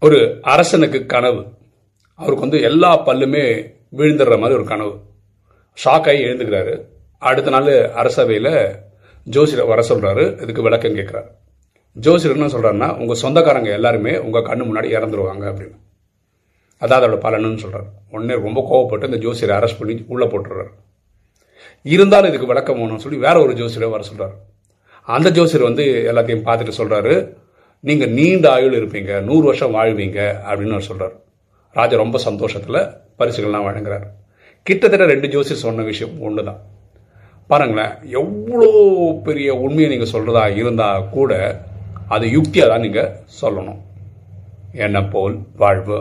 ஒரு அரசனுக்கு கனவு. அவருக்கு வந்து எல்லா பல்லுமே விழுந்துடுற மாதிரி ஒரு கனவு. ஷாக்காகி எழுந்துக்கிறாரு. அடுத்த நாள் அரசவையில் ஜோசியர் வர சொல்கிறாரு இதுக்கு விளக்கம் கேட்குறாரு. ஜோசியர் என்ன சொல்கிறாருன்னா உங்கள் சொந்தக்காரங்க எல்லாருமே உங்கள் கண்ணு முன்னாடி இறந்துருவாங்க அப்படின்னு. அதான் அதோட பலனுன்னு சொல்கிறார் உடனே ரொம்ப கோவப்பட்டு இந்த ஜோசியரை அரெஸ்ட் பண்ணி உள்ளே போட்டுடுறாரு இருந்தாலும் இதுக்கு விளக்கம் வேணும்னு சொல்லி வேற ஒரு ஜோசியரை வர சொல்கிறார் அந்த ஜோசியர் வந்து எல்லாத்தையும் பார்த்துட்டு சொல்கிறாரு நீங்கள் நீண்ட ஆயுள் இருப்பீங்க நூறு வருஷம் வாழ்வீங்க அப்படின்னு அவர் சொல்கிறார் ராஜா ரொம்ப சந்தோஷத்தில் பரிசுகள்லாம் வழங்குறார். கிட்டத்தட்ட ரெண்டு ஜோசி சொன்ன விஷயம் ஒன்று தான் பாருங்களேன் எவ்வளோ பெரிய உண்மையை நீங்கள் சொல்கிறதா இருந்தால் கூட அது யுக்தியாக தான் நீங்கள் சொல்லணும். என்ன போல் வாழ்வு